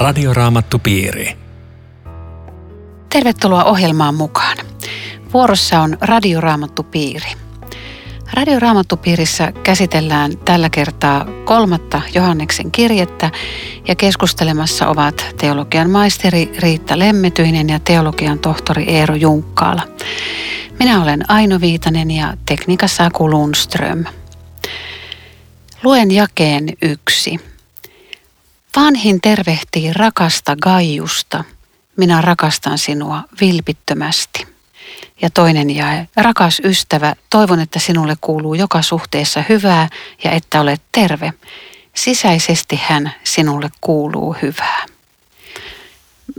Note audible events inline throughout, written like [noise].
Radioraamattupiiri. Tervetuloa ohjelmaan mukaan. Vuorossa on Radioraamattupiiri. Radioraamattupiirissä käsitellään tällä kertaa kolmatta Johanneksen kirjettä ja keskustelemassa ovat teologian maisteri Riitta Lemmetyinen ja teologian tohtori Eero Junkkaala. Minä olen Aino Viitanen ja tekniikassa Aku Lundström. Luen jakeen yksi. Vanhin tervehtii rakasta Gaiusta. Minä rakastan sinua vilpittömästi. Ja toinen jae. Rakas ystävä, toivon, että sinulle kuuluu joka suhteessa hyvää ja että olet terve. Sisäisesti hän sinulle kuuluu hyvää.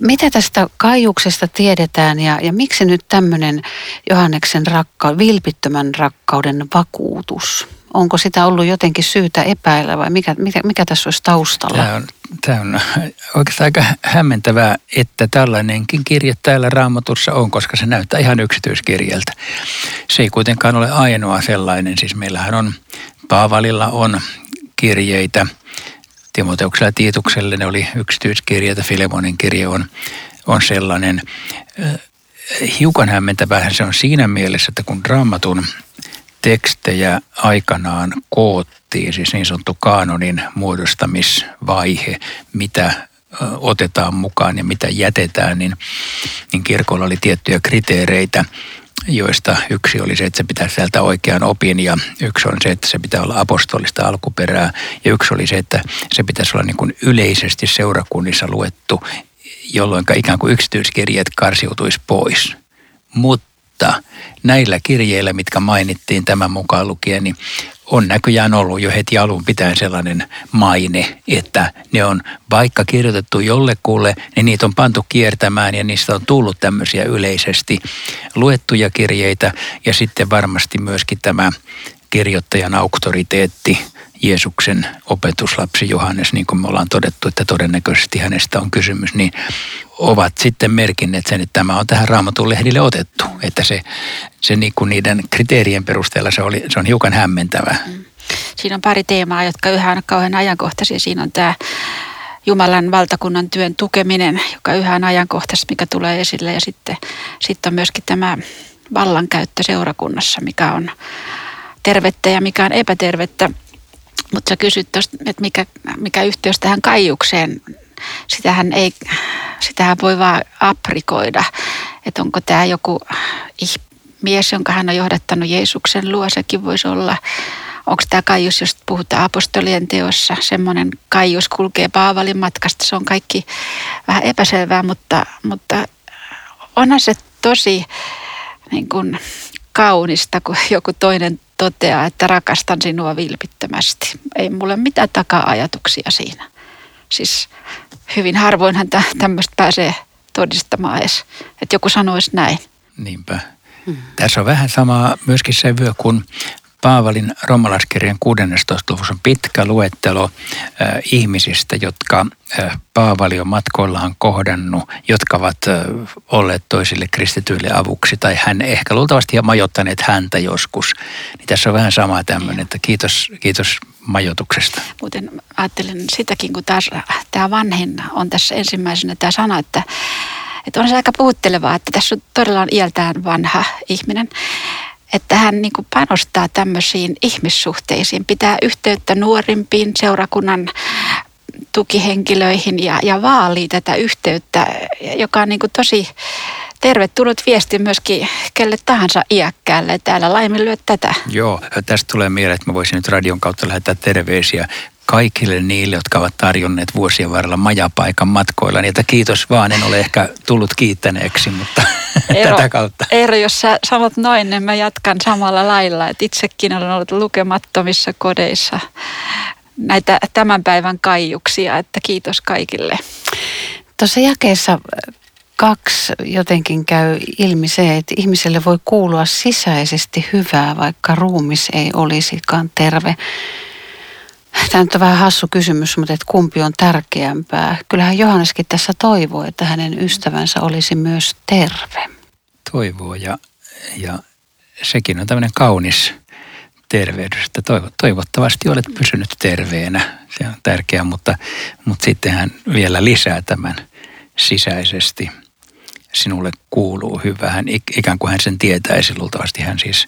Mitä tästä kaiuksesta tiedetään ja, ja miksi nyt tämmöinen Johanneksen rakka, vilpittömän rakkauden vakuutus? Onko sitä ollut jotenkin syytä epäillä vai mikä, mikä, mikä tässä olisi taustalla? Tämä on, tämä on oikeastaan aika hämmentävää, että tällainenkin kirje täällä raamatussa on, koska se näyttää ihan yksityiskirjeltä. Se ei kuitenkaan ole ainoa sellainen. Siis meillähän on, Paavalilla on kirjeitä, Timoteuksella ja Tiitukselle ne oli yksityiskirjeitä, Filemonin kirje on, on sellainen. Hiukan hämmentävää se on siinä mielessä, että kun raamatun tekstejä aikanaan koottiin, siis niin sanottu kaanonin muodostamisvaihe, mitä otetaan mukaan ja mitä jätetään, niin, niin kirkolla oli tiettyjä kriteereitä, joista yksi oli se, että se pitää sieltä oikean opin ja yksi on se, että se pitää olla apostolista alkuperää ja yksi oli se, että se pitäisi olla niin kuin yleisesti seurakunnissa luettu, jolloin ikään kuin yksityiskirjeet karsiutuisi pois. Mutta mutta näillä kirjeillä, mitkä mainittiin tämän mukaan lukien, niin on näköjään ollut jo heti alun pitäen sellainen maine, että ne on vaikka kirjoitettu jollekulle, niin niitä on pantu kiertämään ja niistä on tullut tämmöisiä yleisesti luettuja kirjeitä ja sitten varmasti myöskin tämä kirjoittajan auktoriteetti Jeesuksen opetuslapsi Johannes, niin kuin me ollaan todettu, että todennäköisesti hänestä on kysymys, niin ovat sitten merkinneet sen, että tämä on tähän raamatun lehdille otettu. Että se, se niin kuin niiden kriteerien perusteella se, oli, se on hiukan hämmentävä. Mm. Siinä on pari teemaa, jotka yhä on kauhean ajankohtaisia. Siinä on tämä Jumalan valtakunnan työn tukeminen, joka yhä on ajankohtaisesti, mikä tulee esille. Ja sitten, sitten on myöskin tämä vallankäyttö seurakunnassa, mikä on tervettä ja mikä on epätervettä. Mutta sä kysyt tuosta, että mikä, mikä yhteys tähän kaiukseen, sitähän, ei, sitähän voi vaan aprikoida, että onko tämä joku mies, jonka hän on johdattanut Jeesuksen luo, sekin voisi olla. Onko tämä kaius, jos puhutaan apostolien teossa, semmoinen kaius kulkee Paavalin matkasta, se on kaikki vähän epäselvää, mutta, mutta onhan se tosi niin kuin kaunista, kun joku toinen toteaa, että rakastan sinua vilpittömästi. Ei mulle mitään taka-ajatuksia siinä. Siis hyvin harvoinhan tämmöistä pääsee todistamaan edes, että joku sanoisi näin. Niinpä. Hmm. Tässä on vähän samaa myöskin se vyö, kun Paavalin romalaiskirjan 16. luvussa on pitkä luettelo äh, ihmisistä, jotka äh, Paavali on matkoillaan kohdannut, jotka ovat äh, olleet toisille kristityille avuksi tai hän ehkä luultavasti majoittaneet häntä joskus. Niin tässä on vähän sama tämmöinen, että kiitos, kiitos majoituksesta. Muuten ajattelen sitäkin, kun taas tämä vanhin on tässä ensimmäisenä tämä sana, että että on se aika puhuttelevaa, että tässä on todella on iältään vanha ihminen että hän niin kuin panostaa tämmöisiin ihmissuhteisiin, pitää yhteyttä nuorimpiin seurakunnan tukihenkilöihin ja, ja vaalii tätä yhteyttä, joka on niin kuin tosi tervetullut viesti myöskin kelle tahansa iäkkäälle. Täällä laiminlyö tätä. Joo, tästä tulee mieleen, että mä voisin nyt radion kautta lähettää terveisiä kaikille niille, jotka ovat tarjonneet vuosien varrella majapaikan matkoilla. Niin että kiitos vaan, en ole ehkä tullut kiittäneeksi, mutta [laughs] Eero, tätä kautta. Eero, jos sä sanot noin, niin mä jatkan samalla lailla. Että itsekin olen ollut lukemattomissa kodeissa näitä tämän päivän kaiuksia, että kiitos kaikille. Tuossa jakeessa kaksi jotenkin käy ilmi se, että ihmiselle voi kuulua sisäisesti hyvää, vaikka ruumis ei olisikaan terve. Tämä nyt on vähän hassu kysymys, mutta että kumpi on tärkeämpää? Kyllähän Johanneskin tässä toivoo, että hänen ystävänsä olisi myös terve. Toivoo ja, ja sekin on tämmöinen kaunis terveydestä. Toivottavasti olet pysynyt terveenä, se on tärkeää, mutta, mutta sitten hän vielä lisää tämän sisäisesti. Sinulle kuuluu hyvä. Hän, ikään kuin hän sen tietäisi, luultavasti hän siis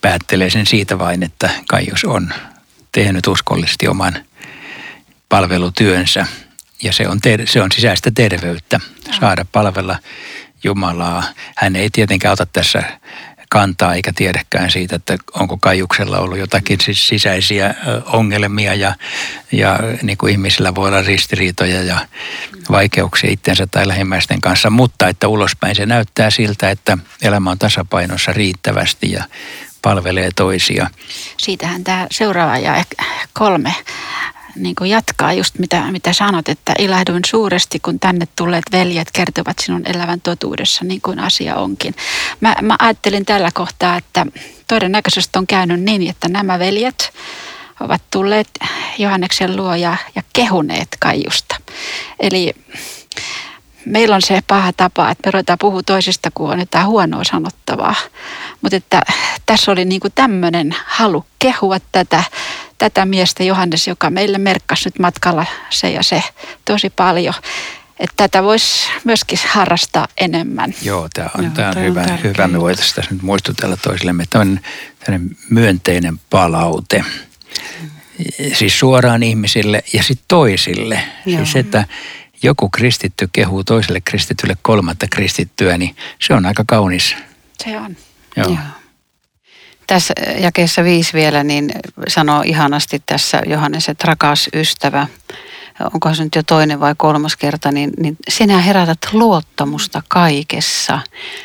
päättelee sen siitä vain, että Kaius on tehnyt uskollisesti oman palvelutyönsä. Ja se on, ter- se on sisäistä terveyttä, saada palvella Jumalaa. Hän ei tietenkään ota tässä kantaa eikä tiedäkään siitä, että onko Kajuksella ollut jotakin siis sisäisiä ongelmia ja, ja niin kuin ihmisillä voi olla ristiriitoja ja vaikeuksia itsensä tai lähimmäisten kanssa, mutta että ulospäin se näyttää siltä, että elämä on tasapainossa riittävästi ja palvelee toisia. Siitähän tämä seuraava ja kolme niin kuin jatkaa just mitä, mitä sanot, että ilahduin suuresti, kun tänne tulleet veljet kertovat sinun elävän totuudessa, niin kuin asia onkin. Mä, mä ajattelin tällä kohtaa, että todennäköisesti on käynyt niin, että nämä veljet ovat tulleet Johanneksen luo ja, ja kehuneet Kaijusta. Eli meillä on se paha tapa, että me ruvetaan puhua toisista, kun on jotain huonoa sanottavaa. Mutta että tässä oli niinku tämmöinen halu kehua tätä, tätä miestä Johannes, joka meille merkkasi nyt matkalla se ja se tosi paljon. Että tätä voisi myöskin harrastaa enemmän. Joo, tämä on, Joo, tämä on, tämä hyvä, on hyvä. Me voitaisiin tässä nyt muistutella toisillemme. Tämä on myönteinen palaute. Siis suoraan ihmisille ja sitten toisille. Joo. Siis että joku kristitty kehuu toiselle kristitylle kolmatta kristittyä, niin se on aika kaunis. Se on. Joo. Joo. Tässä jakeessa viisi vielä, niin sanoo ihanasti tässä Johannes, että rakas ystävä, onko se nyt jo toinen vai kolmas kerta, niin, niin sinä herätät luottamusta kaikessa,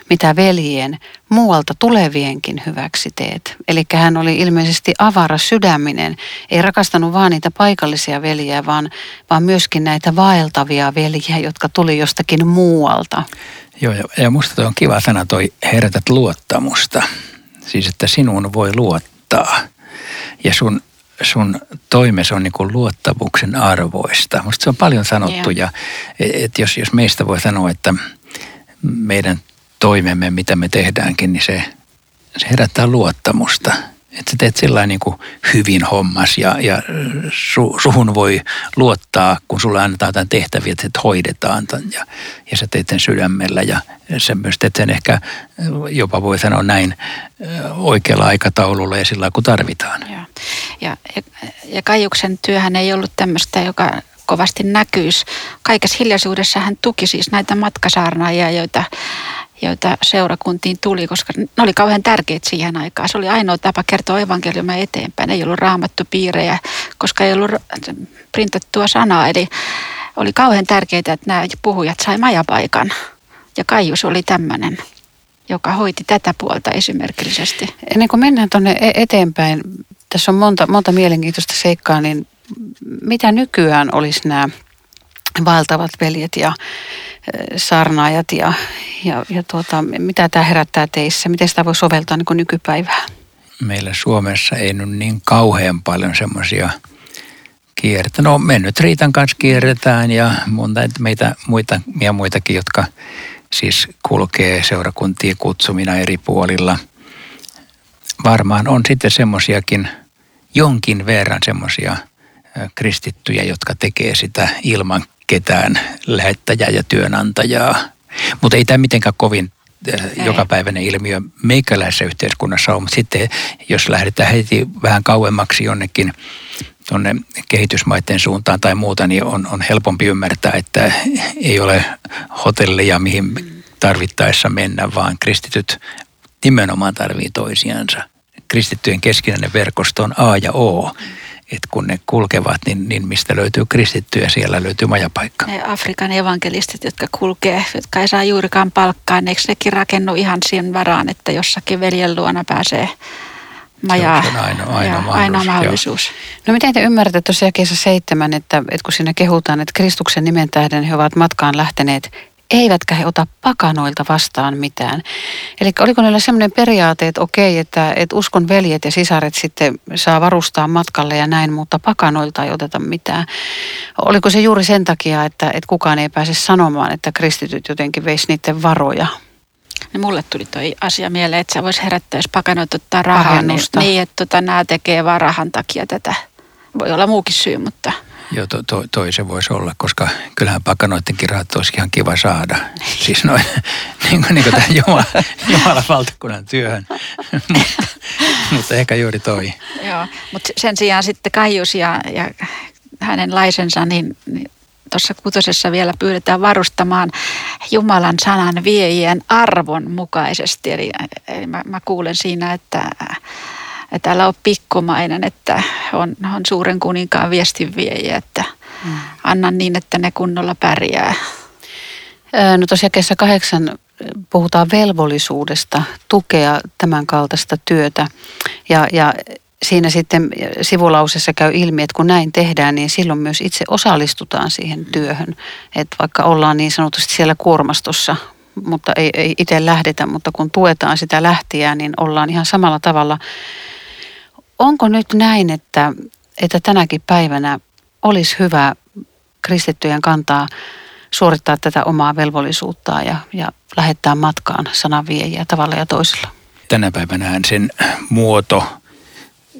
mitä veljen muualta tulevienkin hyväksi teet. Eli hän oli ilmeisesti avara sydäminen, ei rakastanut vaan niitä paikallisia veljiä, vaan, vaan myöskin näitä vaeltavia veljiä, jotka tuli jostakin muualta. Joo, ja, musta toi on kiva sana toi herätät luottamusta. Siis, että sinuun voi luottaa. Ja sun sun toimes on niin luottamuksen arvoista. Musta se on paljon sanottu yeah. ja et jos, jos meistä voi sanoa, että meidän toimemme, mitä me tehdäänkin, niin se, se herättää luottamusta – että sä teet sillä niin hyvin hommas ja, ja su, suhun voi luottaa, kun sulla annetaan jotain tehtäviä, että et hoidetaan tämän ja, ja sä teet sen sydämellä ja sä myös teet sen ehkä jopa voi sanoa näin oikealla aikataululla ja sillä kun tarvitaan. Ja, ja, ja Kaijuksen työhän ei ollut tämmöistä, joka kovasti näkyisi. Kaikessa hiljaisuudessa hän tuki siis näitä matkasaarnaajia, joita joita seurakuntiin tuli, koska ne oli kauhean tärkeitä siihen aikaan. Se oli ainoa tapa kertoa evankeliumia eteenpäin. Ei ollut raamattu piirejä, koska ei ollut printattua sanaa. Eli oli kauhean tärkeää, että nämä puhujat sai majapaikan. Ja Kaijus oli tämmöinen, joka hoiti tätä puolta esimerkillisesti. Ennen kuin mennään tuonne e- eteenpäin, tässä on monta, monta mielenkiintoista seikkaa, niin mitä nykyään olisi nämä valtavat veljet ja sarnaajat ja, ja, ja tuota, mitä tämä herättää teissä? Miten sitä voi soveltaa niin nykypäivään? Meillä Suomessa ei nyt niin kauhean paljon semmoisia kiertä. No me nyt Riitan kanssa kierretään ja monta meitä muita ja muitakin, jotka siis kulkee seurakuntien kutsumina eri puolilla. Varmaan on sitten semmoisiakin jonkin verran semmoisia kristittyjä, jotka tekee sitä ilman ketään lähettäjää ja työnantajaa. Mutta ei tämä mitenkään kovin jokapäiväinen ilmiö meikäläisessä yhteiskunnassa ole, mutta sitten jos lähdetään heti vähän kauemmaksi jonnekin tuonne kehitysmaiden suuntaan tai muuta, niin on, on helpompi ymmärtää, että ei ole hotelleja, mihin tarvittaessa mennä, vaan kristityt nimenomaan tarvii toisiansa. Kristittyjen keskinäinen verkosto on A ja O että kun ne kulkevat, niin, niin mistä löytyy kristittyjä, siellä löytyy majapaikka. Ne Afrikan evankelistit, jotka kulkee, jotka ei saa juurikaan palkkaa, niin eikö nekin rakennu ihan siihen varaan, että jossakin veljen luona pääsee majaa, se on ainoa, ainoa, mahdollisuus. ainoa mahdollisuus. No miten te ymmärrätte tosiaan kesä seitsemän, että, että kun siinä kehutaan, että Kristuksen nimen tähden he ovat matkaan lähteneet eivätkä he ota pakanoilta vastaan mitään. Eli oliko niillä sellainen periaate, että okei, että, että uskon veljet ja sisaret sitten saa varustaa matkalle ja näin, mutta pakanoilta ei oteta mitään. Oliko se juuri sen takia, että, että kukaan ei pääse sanomaan, että kristityt jotenkin veisi niiden varoja? niin mulle tuli toi asia mieleen, että sä vois herättää, jos pakanot ottaa rahaa, niin, niin että tota, nämä tekee vaan rahan takia tätä. Voi olla muukin syy, mutta Joo, to, to, toi se voisi olla, koska kyllähän pakanoidenkin rahat olisi ihan kiva saada. Siis noin, [laughs] niin kuin, niin kuin tähän Jumala, [laughs] Jumalan valtakunnan työhön. [laughs] mutta, mutta ehkä juuri toi. Joo, mutta sen sijaan sitten Kaijus ja, ja hänen laisensa, niin, niin tuossa kutosessa vielä pyydetään varustamaan Jumalan sanan viejien arvon mukaisesti. Eli, eli mä, mä kuulen siinä, että, että älä ole pikkumainen, että on, on suuren kuninkaan viestinviejiä, että anna niin, että ne kunnolla pärjää. No tosiaan kesä kahdeksan puhutaan velvollisuudesta tukea tämän kaltaista työtä ja, ja siinä sitten sivulausessa käy ilmi, että kun näin tehdään, niin silloin myös itse osallistutaan siihen työhön. Että vaikka ollaan niin sanotusti siellä kuormastossa, mutta ei, ei itse lähdetä, mutta kun tuetaan sitä lähtiää, niin ollaan ihan samalla tavalla. Onko nyt näin, että, että tänäkin päivänä olisi hyvä kristittyjen kantaa suorittaa tätä omaa velvollisuuttaan ja, ja lähettää matkaan sananviejiä tavalla ja toisella? Tänä päivänä sen muoto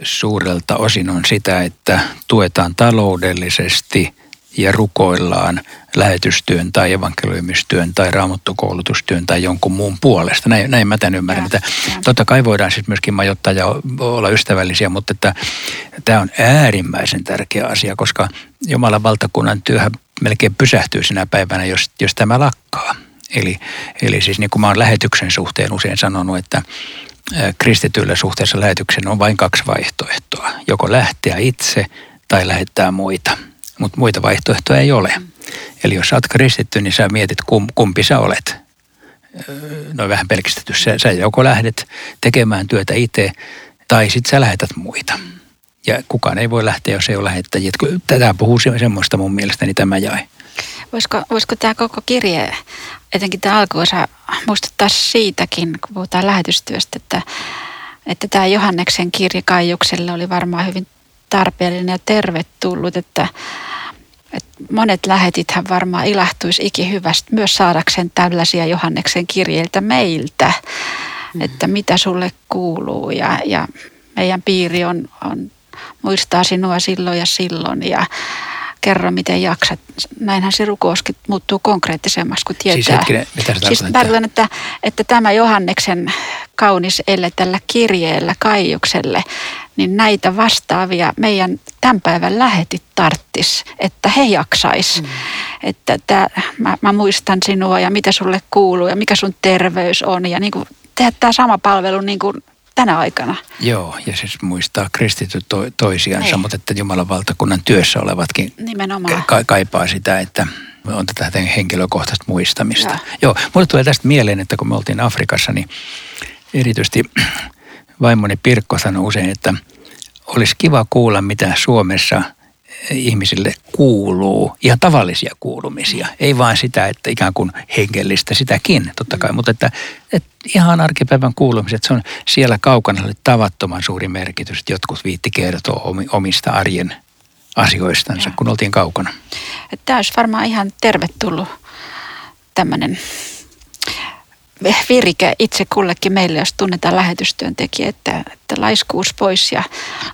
suurelta osin on sitä, että tuetaan taloudellisesti ja rukoillaan lähetystyön tai evankeliumistyön tai raamattokoulutustyön tai jonkun muun puolesta. Näin, näin mä tämän ymmärrän. Joo. totta kai voidaan siis myöskin majoittaa ja olla ystävällisiä, mutta että tämä on äärimmäisen tärkeä asia, koska Jumalan valtakunnan työhän melkein pysähtyy sinä päivänä, jos, jos tämä lakkaa. Eli, eli siis niin kuin mä oon lähetyksen suhteen usein sanonut, että kristityillä suhteessa lähetyksen on vain kaksi vaihtoehtoa. Joko lähteä itse tai lähettää muita. Mutta muita vaihtoehtoja ei ole. Eli jos sä oot kristitty, niin sä mietit kum, kumpi sä olet. Öö, No vähän pelkistetty. Sä, sä joko lähdet tekemään työtä itse tai sitten sä lähetät muita. Ja kukaan ei voi lähteä, jos ei ole lähettäjiä. Tätä puhuu se- semmoista mun mielestäni tämä jae. Voisiko, voisiko tämä koko kirje, etenkin tämä alkuosa, muistuttaa siitäkin, kun puhutaan lähetystyöstä, että, että tämä Johanneksen kirje Kaijukselle oli varmaan hyvin tarpeellinen ja tervetullut, että, että monet lähetithän varmaan ilahtuisi ikihyvästi myös saadakseen tällaisia Johanneksen kirjeiltä meiltä, että mitä sulle kuuluu. Ja, ja meidän piiri on, on, muistaa sinua silloin ja silloin. Ja kerro miten jaksat. Näinhän se rukouskin muuttuu konkreettisemmaksi, kun tietää. Siis hetkinen, mitä sä Siis tarkoitat? tarkoitan, että, että tämä Johanneksen kaunis elle tällä kirjeellä Kaijukselle, niin näitä vastaavia meidän tämän päivän lähetit tarttis, että he jaksais. Mm. Että tää, mä, mä, muistan sinua ja mitä sulle kuuluu ja mikä sun terveys on ja niin kuin tehdä tämä sama palvelu niin kuin tänä aikana. Joo, ja siis muistaa kristityt to, toisiansa, Niin. mutta että Jumalan valtakunnan työssä olevatkin Nimenomaan. ka- kaipaa sitä, että on tätä henkilökohtaista muistamista. Joo. Joo, mulle tulee tästä mieleen, että kun me oltiin Afrikassa, niin erityisesti vaimoni Pirkko sanoi usein, että olisi kiva kuulla, mitä Suomessa ihmisille kuuluu, ihan tavallisia kuulumisia. Ei vain sitä, että ikään kuin hengellistä, sitäkin totta kai, mutta että, että ihan arkipäivän kuulumiset, se on siellä kaukana oli tavattoman suuri merkitys, että jotkut viitti kertoa omi- omista arjen asioistansa, Joo. kun oltiin kaukana. Tämä olisi varmaan ihan tervetullut tämmöinen virike itse kullekin meille, jos tunnetaan lähetystyöntekijä, että, että laiskuus pois ja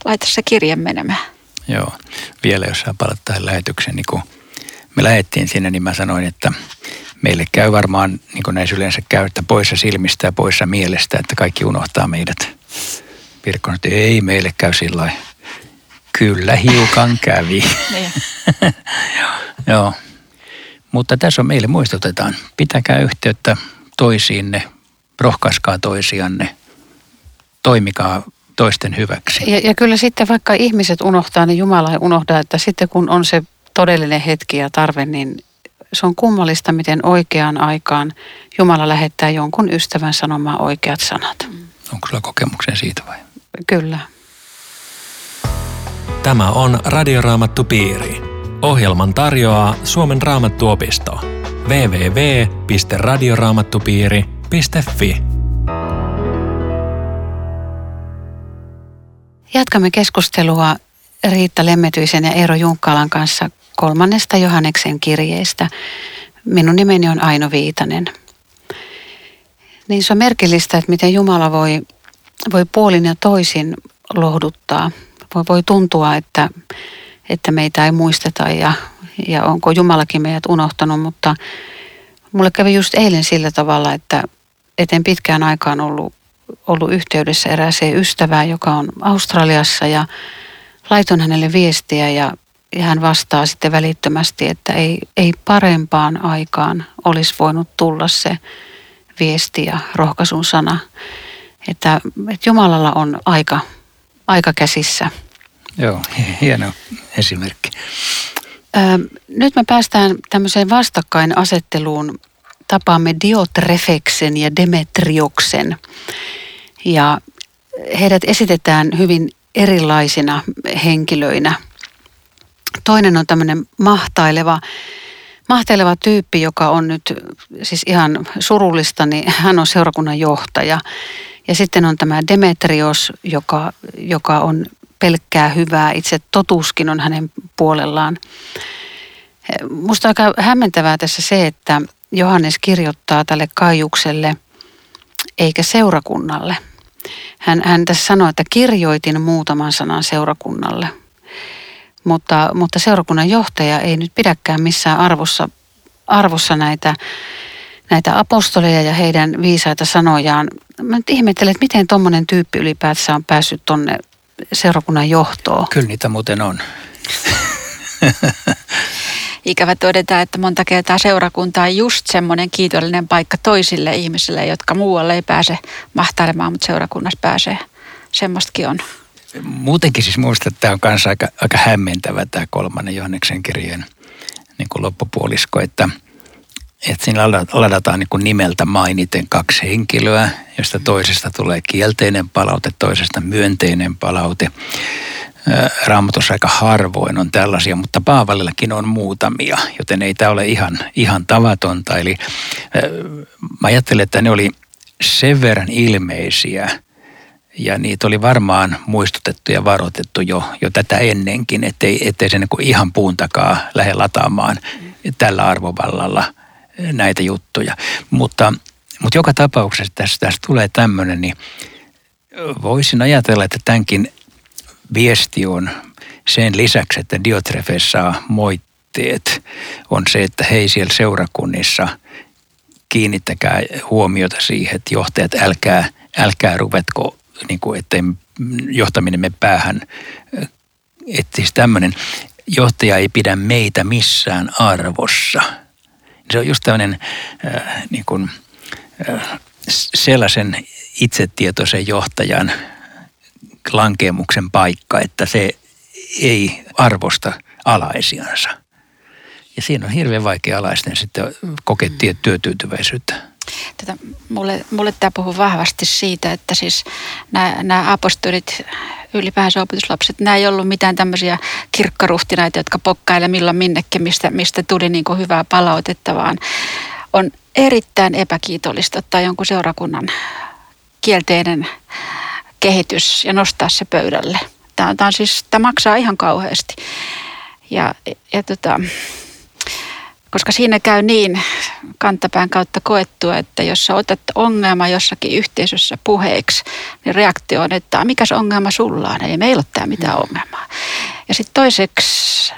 laita se kirje menemään. Joo, vielä jos sä palat tähän lähetykseen, niin kun me lähettiin sinne, niin mä sanoin, että meille käy varmaan, niin kuin näissä yleensä käy, että poissa silmistä ja poissa mielestä, että kaikki unohtaa meidät. Pirkko sanoi, että ei meille käy sillä. Kyllä hiukan kävi. [laughs] Niin. [laughs] Joo. Mutta tässä on meille muistutetaan. Pitäkää yhteyttä toisiinne, rohkaiskaa toisianne, toimikaa toisten hyväksi. Ja, ja kyllä sitten vaikka ihmiset unohtaa, niin Jumala ei unohda, että sitten kun on se todellinen hetki ja tarve, niin se on kummallista, miten oikeaan aikaan Jumala lähettää jonkun ystävän sanomaan oikeat sanat. Onko sulla kokemuksen siitä vai? Kyllä. Tämä on Radioraamattu Piiri. Ohjelman tarjoaa Suomen raamattuopisto. www.radioraamattupiiri.fi Jatkamme keskustelua Riitta Lemmetyisen ja Eero Junkkalan kanssa kolmannesta Johanneksen kirjeestä. Minun nimeni on Aino Viitanen. Niin se on merkillistä, että miten Jumala voi, voi puolin ja toisin lohduttaa. Voi, voi tuntua, että, että meitä ei muisteta ja, ja onko Jumalakin meidät unohtanut, mutta mulle kävi just eilen sillä tavalla, että eten pitkään aikaan ollut, ollut yhteydessä erääseen ystävään, joka on Australiassa ja laitoin hänelle viestiä ja, ja hän vastaa sitten välittömästi, että ei, ei parempaan aikaan olisi voinut tulla se viesti ja rohkaisun sana, että, että Jumalalla on aika, aika käsissä. Joo, hieno esimerkki. Nyt me päästään tämmöiseen vastakkainasetteluun. Tapaamme Diotrefeksen ja Demetrioksen. Ja heidät esitetään hyvin erilaisina henkilöinä. Toinen on tämmöinen mahtaileva, mahtaileva tyyppi, joka on nyt siis ihan surullista, niin hän on seurakunnan johtaja. Ja sitten on tämä Demetrios, joka, joka on pelkkää hyvää. Itse totuuskin on hänen puolellaan. Musta aika hämmentävää tässä se, että Johannes kirjoittaa tälle Kaijukselle eikä seurakunnalle. Hän, hän tässä sanoi, että kirjoitin muutaman sanan seurakunnalle. Mutta, mutta seurakunnan johtaja ei nyt pidäkään missään arvossa, arvossa näitä, näitä apostoleja ja heidän viisaita sanojaan. Mä nyt ihmettelen, että miten tuommoinen tyyppi ylipäätään on päässyt tuonne seurakunnan johtoon. Kyllä niitä muuten on. [laughs] Ikävä todeta, että monta kertaa seurakunta on just semmoinen kiitollinen paikka toisille ihmisille, jotka muualle ei pääse mahtailemaan, mutta seurakunnassa pääsee. Semmoistakin on. Muutenkin siis muista, että tämä on kanssa aika, aika hämmentävä tämä kolmannen Johanneksen kirjeen niin kuin loppupuolisko, että, että siinä ladataan niin kuin nimeltä mainiten kaksi henkilöä, josta toisesta tulee kielteinen palaute, toisesta myönteinen palaute. Raamatussa aika harvoin on tällaisia, mutta Paavalillakin on muutamia, joten ei tämä ole ihan, ihan tavatonta. Eli mä ajattelen, että ne oli sen verran ilmeisiä ja niitä oli varmaan muistutettu ja varoitettu jo, jo tätä ennenkin, ettei, ettei se niin ihan puun takaa lähde lataamaan tällä arvovallalla näitä juttuja. Mutta, mutta joka tapauksessa tässä, tässä tulee tämmöinen, niin voisin ajatella, että tämänkin viesti on sen lisäksi, että Diotrefes saa moitteet, on se, että hei siellä seurakunnissa kiinnittäkää huomiota siihen, että johtajat älkää, älkää ruvetko, niin kuin, ettei johtaminen me päähän. Että siis tämmöinen johtaja ei pidä meitä missään arvossa. Se on just tämmöinen äh, niin kuin, äh, sellaisen itsetietoisen johtajan lankeemuksen paikka, että se ei arvosta alaisiansa. Ja siinä on hirveän vaikea alaisten sitten kokea työtyytyväisyyttä. Tätä, mulle, mulle tämä puhuu vahvasti siitä, että siis nämä, nämä apostolit, ylipäänsä opetuslapset, nämä ei ollut mitään tämmöisiä kirkkaruhtinaita, jotka pokkailee milloin minnekin, mistä, mistä tuli niin kuin hyvää palautetta, vaan on erittäin epäkiitollista ottaa jonkun seurakunnan kielteinen kehitys ja nostaa se pöydälle. Tämä, tämä, on siis, tämä maksaa ihan kauheasti. Ja, ja tota, koska siinä käy niin kantapään kautta koettua, että jos sä otat ongelma jossakin yhteisössä puheeksi, niin reaktio on, että mikä se ongelma sulla on, ei meillä ole tämä mitään mm. ongelmaa. Ja sitten toiseksi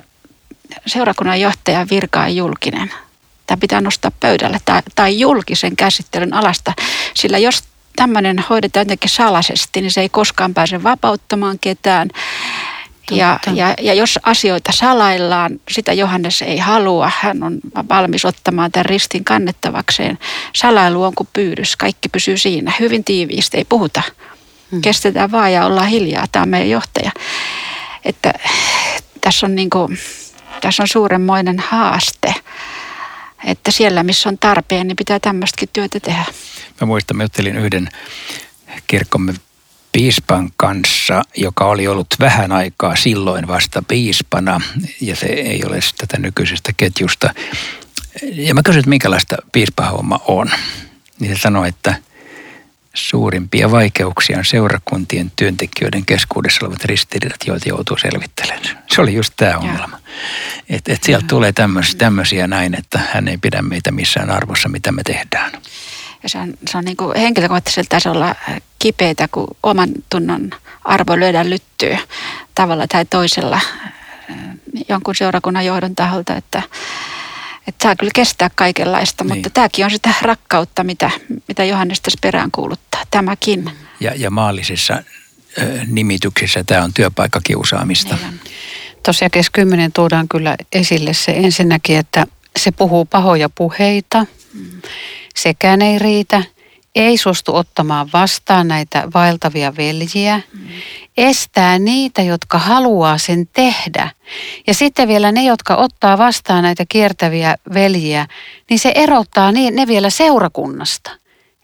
seurakunnan johtajan virka on julkinen. Tämä pitää nostaa pöydälle tai, tai julkisen käsittelyn alasta, sillä jos tämmöinen hoidetaan jotenkin salaisesti, niin se ei koskaan pääse vapauttamaan ketään. Ja, ja, ja jos asioita salaillaan, sitä Johannes ei halua. Hän on valmis ottamaan tämän ristin kannettavakseen. Salailu on kuin pyydys. Kaikki pysyy siinä. Hyvin tiiviisti, ei puhuta. Hmm. Kestetään vaan ja ollaan hiljaa. Tämä on meidän johtaja. Että tässä on, niin kuin, tässä on suuremmoinen haaste. Että siellä, missä on tarpeen, niin pitää tämmöistäkin työtä tehdä. Mä muistan, mä juttelin yhden kirkkomme piispan kanssa, joka oli ollut vähän aikaa silloin vasta piispana, ja se ei ole tätä nykyisestä ketjusta. Ja mä kysyin, että minkälaista piispahomma on. Niin se sanoi, että suurimpia vaikeuksia on seurakuntien työntekijöiden keskuudessa olevat ristiriidat, joita joutuu selvittelemään. Se oli just tämä ongelma. Että et sieltä tulee tämmöisiä näin, että hän ei pidä meitä missään arvossa, mitä me tehdään. Ja se on, se on niin kuin henkilökohtaisella tasolla kipeitä, kun oman tunnon arvo löydä lyttyy tavalla tai toisella jonkun seurakunnan johdon taholta, että, että saa kyllä kestää kaikenlaista, niin. mutta tämäkin on sitä rakkautta, mitä, mitä Johannes tässä perään kuuluttaa, tämäkin. Ja, ja maallisissa nimityksissä tämä on työpaikkakiusaamista. Niin Tosiaan kes 10 tuodaan kyllä esille se ensinnäkin, että se puhuu pahoja puheita, mm. Sekään ei riitä, ei suostu ottamaan vastaan näitä vaeltavia veljiä, mm. estää niitä, jotka haluaa sen tehdä. Ja sitten vielä ne, jotka ottaa vastaan näitä kiertäviä veljiä, niin se erottaa ne vielä seurakunnasta.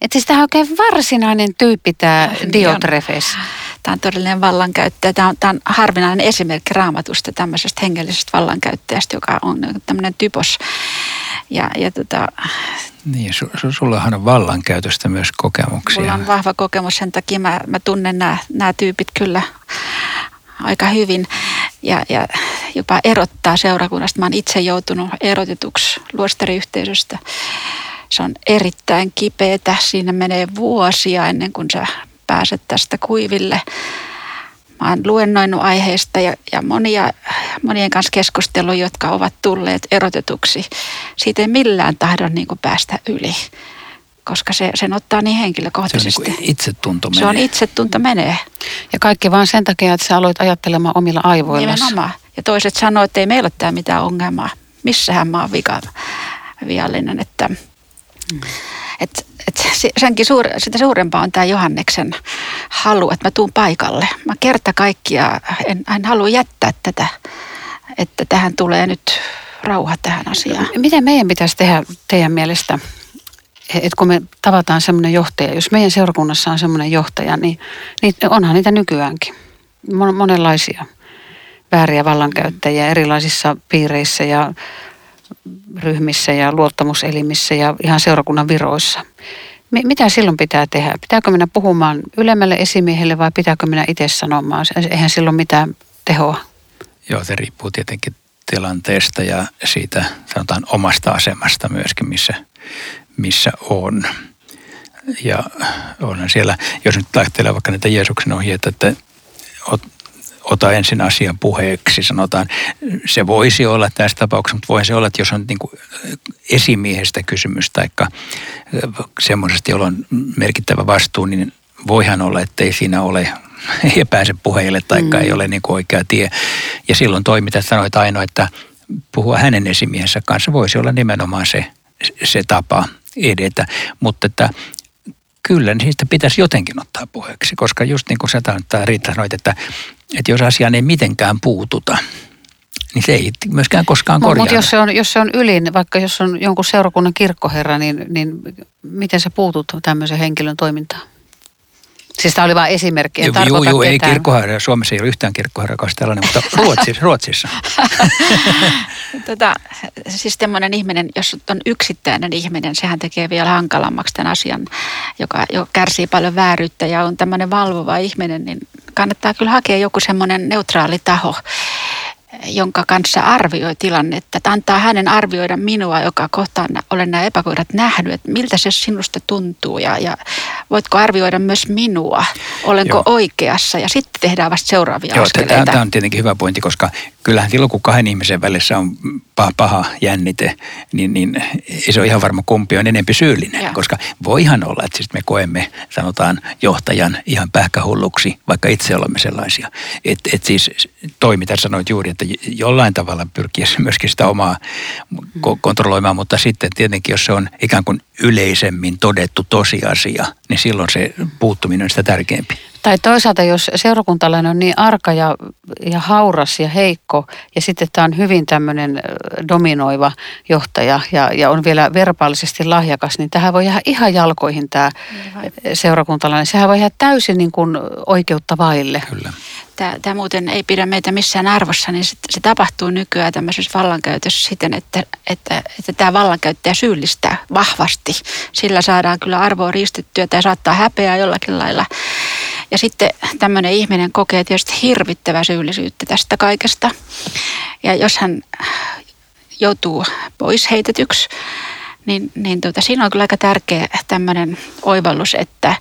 Että siis tämä on oikein varsinainen tyyppi tämä Diotrefes. Tämä on todellinen vallankäyttäjä. Tämä on, tämä on harvinainen esimerkki raamatusta tämmöisestä hengellisestä vallankäyttäjästä, joka on tämmöinen typos. Ja, ja tota, niin, su, su, sullahan on vallankäytöstä myös kokemuksia. Mulla on vahva kokemus, sen takia mä, mä tunnen nämä, nämä tyypit kyllä aika hyvin ja, ja jopa erottaa seurakunnasta. Mä oon itse joutunut erotetuksi luostariyhteisöstä. Se on erittäin kipeätä. Siinä menee vuosia ennen kuin sä pääset tästä kuiville. Mä oon luennoinut aiheesta ja, ja monia, monien kanssa keskustellut, jotka ovat tulleet erotetuksi. Siitä ei millään tahdo niin kuin päästä yli, koska se, sen ottaa niin henkilökohtaisesti. Se on niin itsetunto menee. Se on itsetunto menee. Ja kaikki vaan sen takia, että sä aloit ajattelemaan omilla aivoilla. Nimenomaan. Ja toiset sanoo, että ei meillä ole tämä mitään ongelmaa. Missähän mä oon vika, viallinen. Että, mm. et, et senkin suur, sitä suurempaa on tämä Johanneksen halu, että mä tuun paikalle. Mä kerta kaikkia en, en halua jättää tätä, että tähän tulee nyt rauha tähän asiaan. Miten meidän pitäisi tehdä teidän mielestä, että kun me tavataan semmoinen johtaja, jos meidän seurakunnassa on semmoinen johtaja, niin, niin onhan niitä nykyäänkin monenlaisia vääriä vallankäyttäjiä erilaisissa piireissä ja ryhmissä ja luottamuselimissä ja ihan seurakunnan viroissa. Mitä silloin pitää tehdä? Pitääkö mennä puhumaan ylemmälle esimiehelle vai pitääkö mennä itse sanomaan? Eihän silloin mitään tehoa. Joo, se riippuu tietenkin tilanteesta ja siitä sanotaan omasta asemasta myöskin, missä, missä on. Ja onhan siellä, jos nyt ajattelee vaikka näitä Jeesuksen ohjeita, että ota ensin asian puheeksi, sanotaan. Se voisi olla tässä tapauksessa, mutta voi se olla, että jos on niin kuin esimiehestä kysymys tai semmoisesta, jolla on merkittävä vastuu, niin voihan olla, että ei siinä ole [laughs] ei pääse puheille tai mm. ei ole niin oikea tie. Ja silloin toimittajat sanoit ainoa, että puhua hänen esimiehensä kanssa voisi olla nimenomaan se, se tapa edetä. Mutta että kyllä, niin siitä pitäisi jotenkin ottaa puheeksi, koska just niin kuin sä tai Riitta sanoit, että, että jos asiaan ei mitenkään puututa, niin se ei myöskään koskaan korjaa. Mutta jos se, on, jos se on ylin, vaikka jos on jonkun seurakunnan kirkkoherra, niin, niin miten sä puutut tämmöisen henkilön toimintaan? Siis tämä oli vain esimerkki. Joo, joo, joo ei kirkkoherra. Suomessa ei ole yhtään kirkkoherra, tällainen, mutta [laughs] Ruotsissa. Ruotsissa. [laughs] tota, siis tämmöinen ihminen, jos on yksittäinen ihminen, sehän tekee vielä hankalammaksi tämän asian, joka, joka kärsii paljon vääryyttä ja on tämmöinen valvova ihminen, niin kannattaa kyllä hakea joku semmoinen neutraali taho, jonka kanssa arvioi tilannetta, että antaa hänen arvioida minua, joka kohtaan olen nämä epäkohdat nähnyt, että miltä se sinusta tuntuu ja, ja voitko arvioida myös minua, olenko Joo. oikeassa ja sitten tehdään vasta seuraavia Joo, askeleita. Tämä on tietenkin hyvä pointti, koska kyllähän silloin kun kahden ihmisen välissä on paha, paha jännite, niin, niin ei se ole ihan varma kumpi on enempi syyllinen, Joo. koska voihan olla, että siis me koemme sanotaan johtajan ihan pähkähulluksi, vaikka itse olemme sellaisia. Että et siis toi, mitä sanoit juuri, että jollain tavalla pyrkiä myöskin sitä omaa kontrolloimaan, mutta sitten tietenkin, jos se on ikään kuin yleisemmin todettu tosiasia, niin silloin se puuttuminen on sitä tärkeämpi. Tai toisaalta, jos seurakuntalainen on niin arka ja, ja hauras ja heikko, ja sitten tämä on hyvin tämmöinen dominoiva johtaja ja, ja on vielä verbaalisesti lahjakas, niin tähän voi jäädä ihan jalkoihin tämä seurakuntalainen. Sehän voi jäädä täysin niin kuin oikeutta vaille. Kyllä tämä, tämä muuten ei pidä meitä missään arvossa, niin se, se tapahtuu nykyään tämmöisessä vallankäytössä siten, että, että, että tämä vallankäyttäjä syyllistää vahvasti. Sillä saadaan kyllä arvoa riistettyä tai saattaa häpeää jollakin lailla. Ja sitten tämmöinen ihminen kokee tietysti hirvittävää syyllisyyttä tästä kaikesta. Ja jos hän joutuu pois heitetyksi, niin, niin tuota, siinä on kyllä aika tärkeä tämmöinen oivallus, että,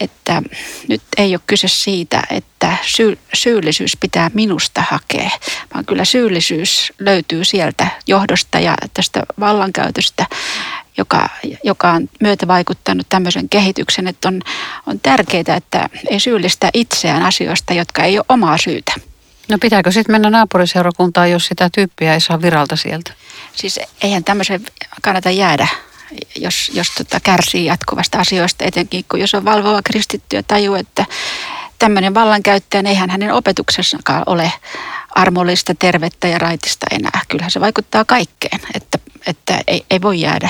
että nyt ei ole kyse siitä, että syy, syyllisyys pitää minusta hakea, vaan kyllä syyllisyys löytyy sieltä johdosta ja tästä vallankäytöstä, joka, joka on myötä vaikuttanut tämmöisen kehityksen, että on, on tärkeää, että ei syyllistä itseään asioista, jotka ei ole omaa syytä. No pitääkö sitten mennä naapuriseurakuntaan, jos sitä tyyppiä ei saa viralta sieltä? Siis eihän tämmöisen kannata jäädä, jos, jos tota kärsii jatkuvasta asioista, etenkin kun jos on valvova kristitty ja tajuu, että tämmöinen vallankäyttäjä, niin eihän hänen opetuksessakaan ole armollista, tervettä ja raitista enää. Kyllähän se vaikuttaa kaikkeen, että, että ei, ei voi jäädä.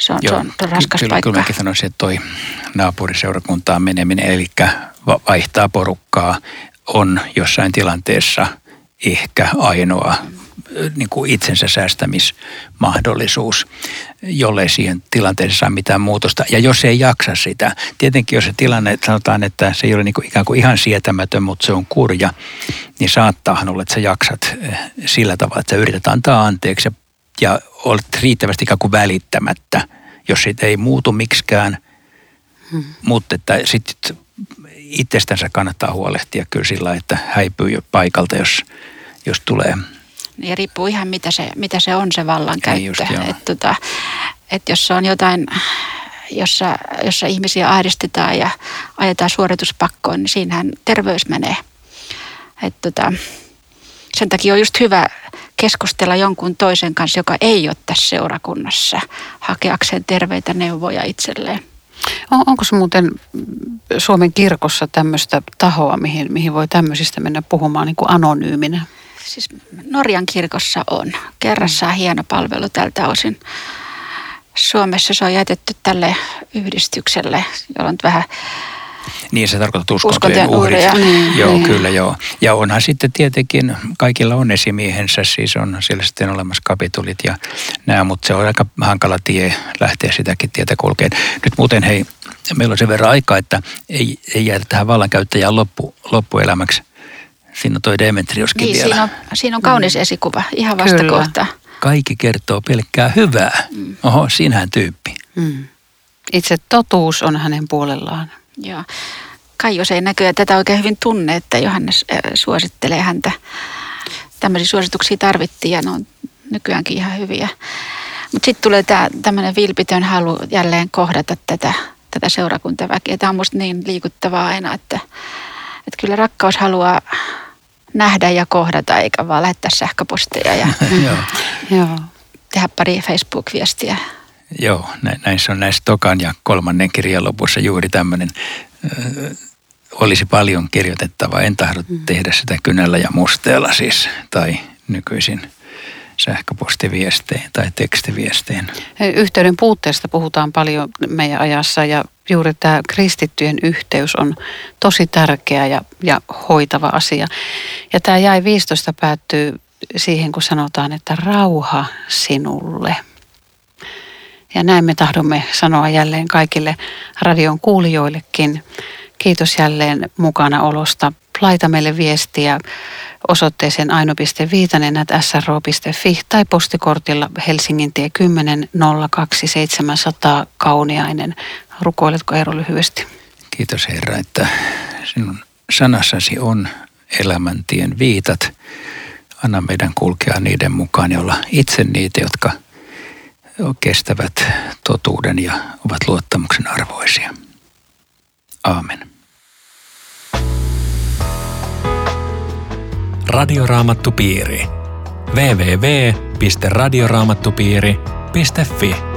Se on, Joo, se on raskas kyllä, paikka. Kyllä mäkin sanoisin, että toi naapuriseurakuntaan meneminen, eli vaihtaa porukkaa, on jossain tilanteessa ehkä ainoa niin kuin itsensä säästämismahdollisuus, jollei siihen tilanteeseen saa mitään muutosta. Ja jos ei jaksa sitä, tietenkin jos se tilanne, sanotaan, että se ei ole niin kuin ikään kuin ihan sietämätön, mutta se on kurja, niin saattaahan olla, että sä jaksat sillä tavalla, että sä yrität antaa anteeksi ja, ja olet riittävästi ikään kuin välittämättä, jos siitä ei muutu miksikään. Hmm. Mutta että sitten itsestänsä kannattaa huolehtia kyllä sillä, että häipyy jo paikalta, jos, jos tulee. Ja riippuu ihan mitä se, mitä se on se vallankäyttö. Niin että tota, et jos se on jotain, jossa, jossa ihmisiä ahdistetaan ja ajetaan suorituspakkoon, niin siinähän terveys menee. Et tota, sen takia on just hyvä keskustella jonkun toisen kanssa, joka ei ole tässä seurakunnassa, hakeakseen terveitä neuvoja itselleen. On, onko se muuten Suomen kirkossa tämmöistä tahoa, mihin, mihin voi tämmöisistä mennä puhumaan niin kuin anonyyminä? Siis Norjan kirkossa on. Kerrassaan mm. hieno palvelu tältä osin. Suomessa se on jätetty tälle yhdistykselle, jolla on vähän niin se tarkoittaa uskontojen uhrit. Niin, joo, niin. kyllä joo. Ja onhan sitten tietenkin, kaikilla on esimiehensä, siis on siellä sitten olemassa kapitulit ja nämä, mutta se on aika hankala tie lähteä sitäkin tietä kulkeen. Nyt muuten hei, meillä on sen verran aikaa, että ei, ei jäädä tähän vallankäyttäjään loppu, loppuelämäksi. Siinä on toi Demetrioskin niin, vielä. Siinä on, siinä on kaunis esikuva, ihan vastakohta. Kaikki kertoo pelkkää hyvää. Mm. Oho, siinähän tyyppi. Mm. Itse totuus on hänen puolellaan. Joo. Kaijos ei näköjään tätä oikein hyvin tunne, että Johannes äh, suosittelee häntä. Tämmöisiä suosituksia tarvittiin ja ne on nykyäänkin ihan hyviä. Mutta sitten tulee tämä tämmöinen vilpitön halu jälleen kohdata tätä, tätä seurakuntaväkeä. Tämä on musta niin liikuttavaa aina, että, että kyllä rakkaus haluaa nähdä ja kohdata, eikä vaan lähettää sähköposteja ja [laughs] tehdä pari Facebook-viestiä Joo, näissä on näissä tokan ja kolmannen kirjan lopussa juuri tämmöinen, olisi paljon kirjoitettavaa, en tahdo mm. tehdä sitä kynällä ja musteella siis, tai nykyisin sähköpostiviestein tai tekstiviestein. Yhteyden puutteesta puhutaan paljon meidän ajassa ja juuri tämä kristittyjen yhteys on tosi tärkeä ja, ja hoitava asia. Ja tämä jäi 15 päättyy siihen, kun sanotaan, että rauha sinulle – ja näin me tahdomme sanoa jälleen kaikille radion kuulijoillekin. Kiitos jälleen mukana olosta. Laita meille viestiä osoitteeseen aino.viitanen sro.fi tai postikortilla Helsingin tie 10 02700 Kauniainen. Rukoiletko Eero lyhyesti? Kiitos Herra, että sinun sanassasi on elämäntien viitat. Anna meidän kulkea niiden mukaan ja olla itse niitä, jotka – kestävät totuuden ja ovat luottamuksen arvoisia. Aamen. Radioraamattupiiri. www.radioraamattupiiri.fi